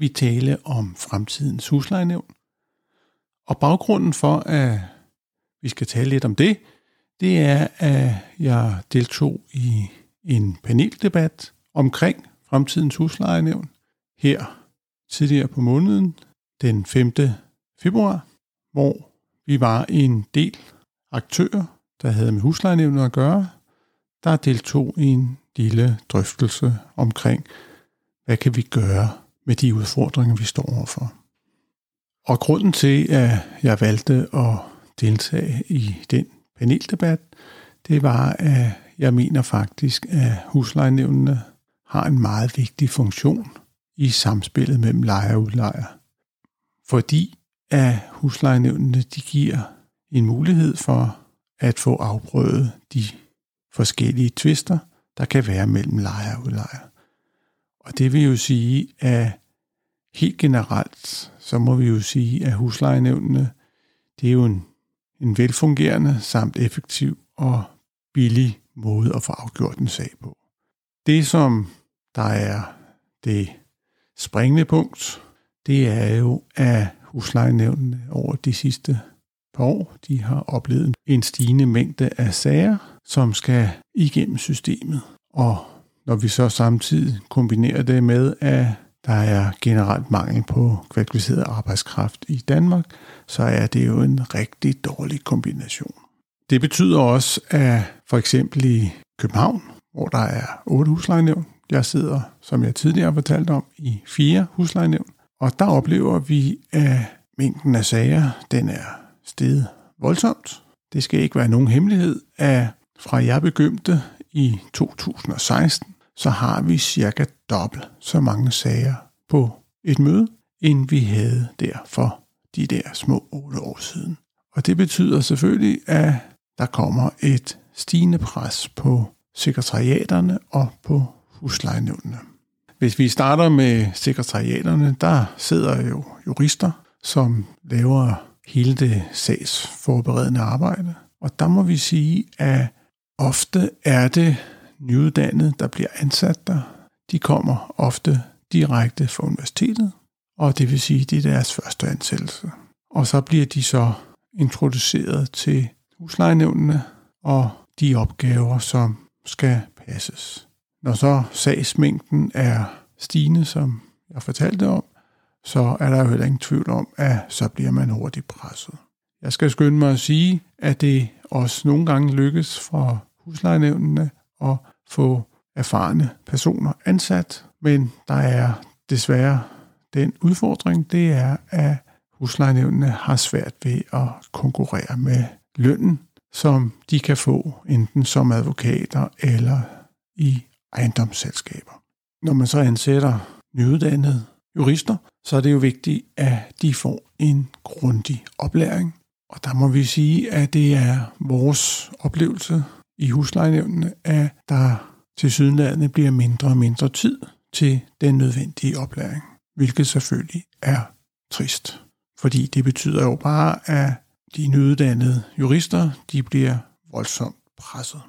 vi tale om fremtidens huslejenævn. Og baggrunden for, at vi skal tale lidt om det, det er, at jeg deltog i en paneldebat omkring fremtidens huslejenævn her tidligere på måneden, den 5. februar, hvor vi var en del aktører, der havde med huslejenævnet at gøre, der deltog i en lille drøftelse omkring, hvad kan vi gøre med de udfordringer, vi står overfor. Og grunden til, at jeg valgte at deltage i den paneldebat, det var, at jeg mener faktisk, at huslejenævnene har en meget vigtig funktion i samspillet mellem lejer og udlejer. Fordi at huslejenævnene de giver en mulighed for at få afprøvet de forskellige tvister, der kan være mellem lejer og udlejer. Og det vil jo sige, at helt generelt, så må vi jo sige, at huslejenævnene, det er jo en, en velfungerende samt effektiv og billig måde at få afgjort en sag på. Det, som der er det springende punkt, det er jo, at huslejenævnene over de sidste par år, de har oplevet en stigende mængde af sager, som skal igennem systemet. Og når vi så samtidig kombinerer det med, at der er generelt mangel på kvalificeret arbejdskraft i Danmark, så er det jo en rigtig dårlig kombination. Det betyder også, at for eksempel i København, hvor der er otte huslejenævn, jeg sidder, som jeg tidligere har fortalt om, i fire huslejenævn, og der oplever vi, at mængden af sager, den er steget voldsomt. Det skal ikke være nogen hemmelighed, at fra jeg begyndte i 2016, så har vi cirka dobbelt så mange sager på et møde, end vi havde der for de der små otte år siden. Og det betyder selvfølgelig, at der kommer et stigende pres på sekretariaterne og på huslejenævnene. Hvis vi starter med sekretariaterne, der sidder jo jurister, som laver hele det sagsforberedende arbejde. Og der må vi sige, at ofte er det nyuddannede, der bliver ansat der, de kommer ofte direkte fra universitetet, og det vil sige, det er deres første ansættelse. Og så bliver de så introduceret til huslejenævnene og de opgaver, som skal passes. Når så sagsmængden er stigende, som jeg fortalte om, så er der jo heller ingen tvivl om, at så bliver man hurtigt presset. Jeg skal skynde mig at sige, at det også nogle gange lykkes for huslejenævnene at få erfarne personer ansat, men der er desværre den udfordring, det er, at huslejenævnene har svært ved at konkurrere med lønnen, som de kan få enten som advokater eller i ejendomsselskaber. Når man så ansætter nyuddannede jurister, så er det jo vigtigt, at de får en grundig oplæring. Og der må vi sige, at det er vores oplevelse i huslejenævnene, at der til sydenlandene bliver mindre og mindre tid til den nødvendige oplæring, hvilket selvfølgelig er trist. Fordi det betyder jo bare, at de nyuddannede jurister, de bliver voldsomt presset.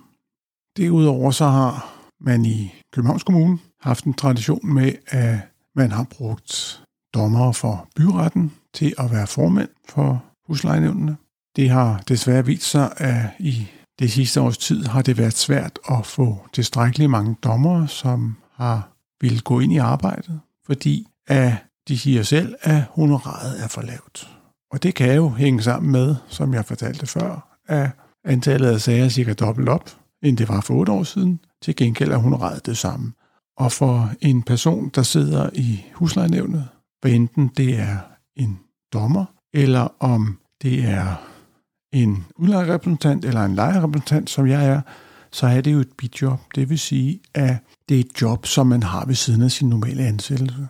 Derudover så har man i Københavns Kommune haft en tradition med, at man har brugt dommere for byretten til at være formænd for huslejenævnene. Det har desværre vist sig, at i det sidste års tid har det været svært at få tilstrækkeligt mange dommere, som har vil gå ind i arbejdet, fordi at de siger selv, at honoraret er for lavt. Og det kan jo hænge sammen med, som jeg fortalte før, at antallet af sager er cirka dobbelt op, end det var for otte år siden. Til gengæld er honoraret det samme. Og for en person, der sidder i huslejenævnet, hvad enten det er en dommer, eller om det er en udlejerrepræsentant eller en lejerrepræsentant, som jeg er, så er det jo et bidjob. Det vil sige, at det er et job, som man har ved siden af sin normale ansættelse.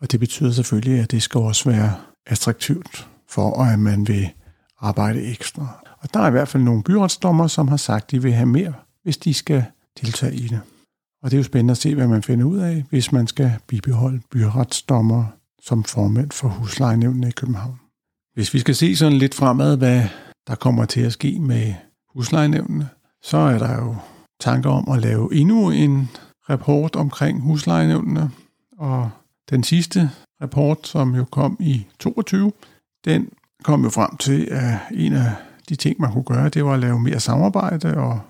Og det betyder selvfølgelig, at det skal også være attraktivt for, at man vil arbejde ekstra. Og der er i hvert fald nogle byretsdommer, som har sagt, at de vil have mere, hvis de skal deltage i det. Og det er jo spændende at se, hvad man finder ud af, hvis man skal bibeholde byretsdommer som formand for huslejenævnene i København. Hvis vi skal se sådan lidt fremad, hvad der kommer til at ske med huslejenævnene, så er der jo tanker om at lave endnu en rapport omkring huslejenævnene. Og den sidste rapport, som jo kom i 22, den kom jo frem til, at en af de ting, man kunne gøre, det var at lave mere samarbejde og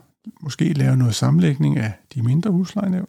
måske lave noget sammenlægning af de mindre huslejenævn.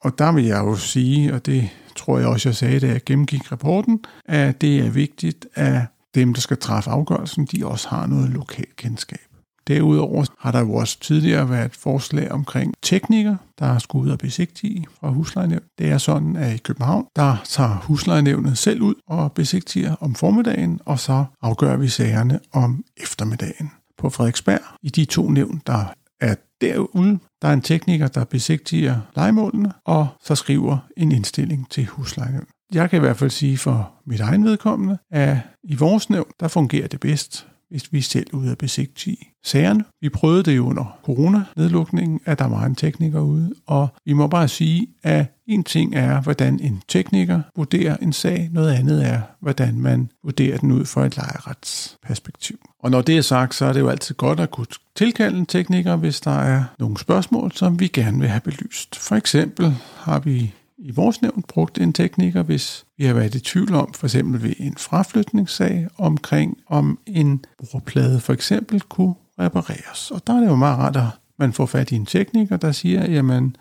Og der vil jeg jo sige, og det tror jeg også, jeg sagde, da jeg gennemgik rapporten, at det er vigtigt, at dem, der skal træffe afgørelsen, de også har noget lokalt kendskab. Derudover har der jo også tidligere været et forslag omkring teknikere, der skulle ud og besigtige fra huslejenævnet. Det er sådan, at i København, der tager huslejenævnet selv ud og besigtiger om formiddagen, og så afgør vi sagerne om eftermiddagen. På Frederiksberg, i de to nævn, der er derude, der er en tekniker, der besigtiger legemålene, og så skriver en indstilling til huslejenævnet. Jeg kan i hvert fald sige for mit egen vedkommende, at i vores nævn, der fungerer det bedst hvis vi selv ud af besigtige sagerne. Vi prøvede det under corona-nedlukningen, at der var en tekniker ude, og vi må bare sige, at en ting er, hvordan en tekniker vurderer en sag, noget andet er, hvordan man vurderer den ud fra et lejeretsperspektiv. Og når det er sagt, så er det jo altid godt at kunne tilkalde en tekniker, hvis der er nogle spørgsmål, som vi gerne vil have belyst. For eksempel har vi i vores nævn brugt en tekniker, hvis vi har været i tvivl om, for eksempel ved en fraflytningssag, omkring om en bordplade for eksempel kunne repareres. Og der er det jo meget rart, at man får fat i en tekniker, der siger, jamen,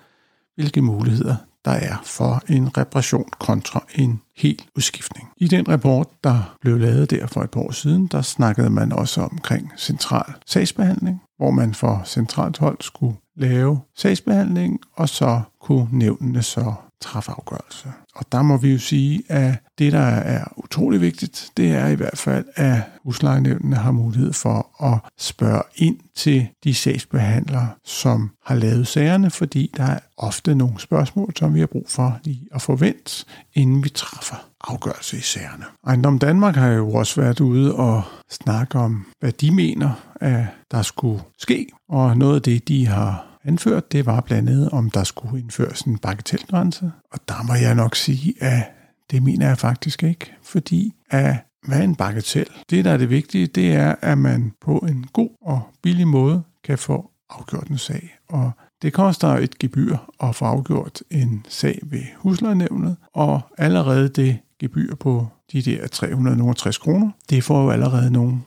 hvilke muligheder der er for en reparation kontra en helt udskiftning. I den rapport, der blev lavet der for et par år siden, der snakkede man også omkring central sagsbehandling, hvor man for centralt hold skulle lave sagsbehandling, og så kunne nævnene så træffe afgørelse. Og der må vi jo sige, at det, der er utrolig vigtigt, det er i hvert fald, at huslejenævnene har mulighed for at spørge ind til de sagsbehandlere, som har lavet sagerne, fordi der er ofte nogle spørgsmål, som vi har brug for lige at få vendt, inden vi træffer afgørelse i sagerne. Ejendom Danmark har jo også været ude og snakke om, hvad de mener, at der skulle ske, og noget af det, de har anført, det var blandt andet, om der skulle indføres en bagatelgrænse. Og der må jeg nok sige, at det mener jeg faktisk ikke, fordi at hvad er en bagatel? Det, der er det vigtige, det er, at man på en god og billig måde kan få afgjort en sag. Og det koster et gebyr at få afgjort en sag ved huslejenævnet, og allerede det gebyr på de der 360 kroner, det får jo allerede nogle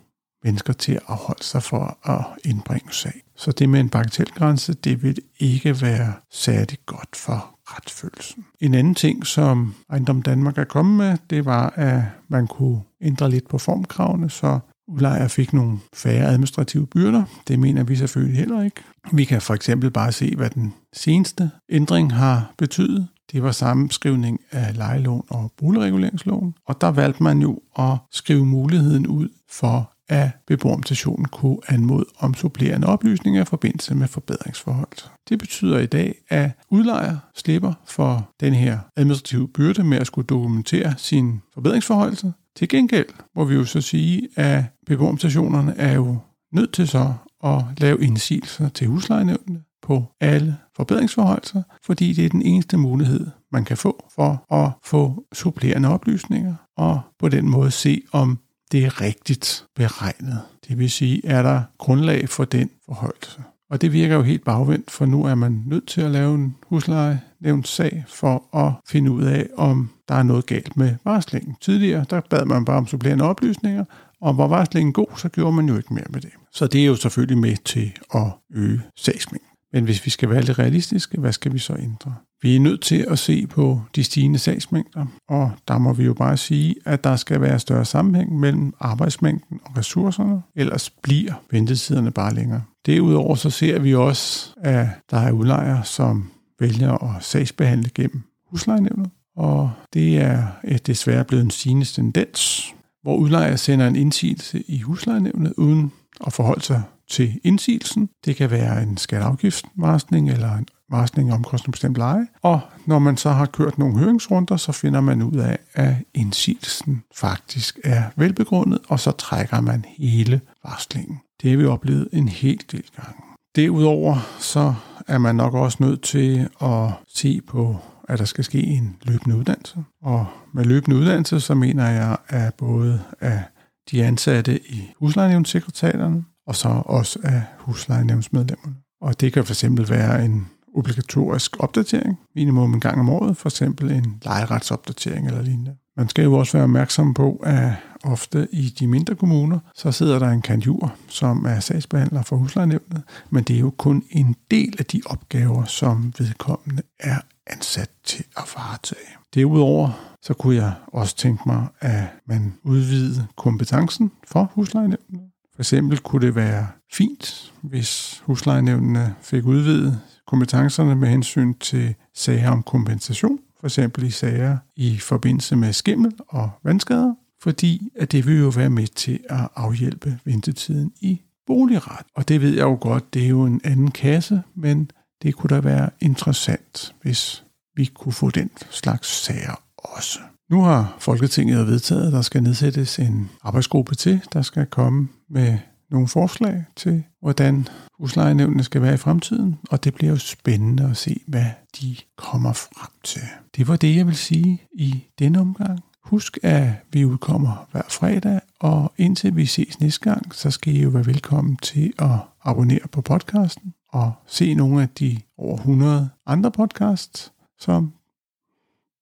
mennesker til at afholde sig for at indbringe sag. Så det med en bagatelgrænse, det vil ikke være særlig godt for retsfølelsen. En anden ting, som Ejendom Danmark er kommet med, det var, at man kunne ændre lidt på formkravene, så udlejer fik nogle færre administrative byrder. Det mener vi selvfølgelig heller ikke. Vi kan for eksempel bare se, hvad den seneste ændring har betydet. Det var sammenskrivning af lejelån og boligreguleringsloven, og der valgte man jo at skrive muligheden ud for, at beboerorganisationen kunne anmode om supplerende oplysninger i forbindelse med forbedringsforhold. Det betyder i dag, at udlejer slipper for den her administrative byrde med at skulle dokumentere sin forbedringsforhold. Til gengæld må vi jo så sige, at beboerorganisationerne er jo nødt til så at lave indsigelser til huslejenævnene på alle forbedringsforhold, fordi det er den eneste mulighed, man kan få for at få supplerende oplysninger og på den måde se, om det er rigtigt beregnet. Det vil sige, er der grundlag for den forhøjelse. Og det virker jo helt bagvendt, for nu er man nødt til at lave en husleje nævnt sag for at finde ud af, om der er noget galt med varslingen. Tidligere, der bad man bare om supplerende oplysninger, og var varslingen god, så gjorde man jo ikke mere med det. Så det er jo selvfølgelig med til at øge sagsmængden. Men hvis vi skal være lidt realistiske, hvad skal vi så ændre? Vi er nødt til at se på de stigende sagsmængder, og der må vi jo bare sige, at der skal være større sammenhæng mellem arbejdsmængden og ressourcerne, ellers bliver ventetiderne bare længere. Derudover så ser vi også, at der er udlejere, som vælger at sagsbehandle gennem huslejenævnet, og det er øh, desværre blevet en stigende tendens, hvor udlejer sender en indsigelse i huslejenævnet uden at forholde sig til indsigelsen. Det kan være en skatteafgiftsvarsning eller en varsling om kostningsbestemt leje. Og når man så har kørt nogle høringsrunder, så finder man ud af, at indsigelsen faktisk er velbegrundet, og så trækker man hele varslingen. Det har vi oplevet en hel del gange. Derudover så er man nok også nødt til at se på, at der skal ske en løbende uddannelse. Og med løbende uddannelse, så mener jeg, at både af de ansatte i huslejenævnssekretariaterne, og så også af huslejenævnsmedlemmerne. Og det kan fx være en obligatorisk opdatering, minimum en gang om året, for eksempel en lejeretsopdatering eller lignende. Man skal jo også være opmærksom på, at ofte i de mindre kommuner, så sidder der en kanjur, som er sagsbehandler for huslejenævnet, men det er jo kun en del af de opgaver, som vedkommende er ansat til at varetage. Derudover så kunne jeg også tænke mig, at man udvide kompetencen for huslejenævnet. For eksempel kunne det være fint, hvis huslejenævnene fik udvidet kompetencerne med hensyn til sager om kompensation, for eksempel i sager i forbindelse med skimmel og vandskader, fordi at det vil jo være med til at afhjælpe ventetiden i boligret. Og det ved jeg jo godt, det er jo en anden kasse, men det kunne da være interessant, hvis vi kunne få den slags sager også. Nu har Folketinget vedtaget, at der skal nedsættes en arbejdsgruppe til, der skal komme med nogle forslag til, hvordan huslejenævnene skal være i fremtiden, og det bliver jo spændende at se, hvad de kommer frem til. Det var det, jeg vil sige i denne omgang. Husk, at vi udkommer hver fredag, og indtil vi ses næste gang, så skal I jo være velkommen til at abonnere på podcasten og se nogle af de over 100 andre podcasts, som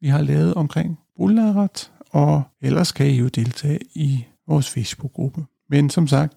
vi har lavet omkring boligret, og ellers kan I jo deltage i vores Facebook-gruppe. Men som sagt,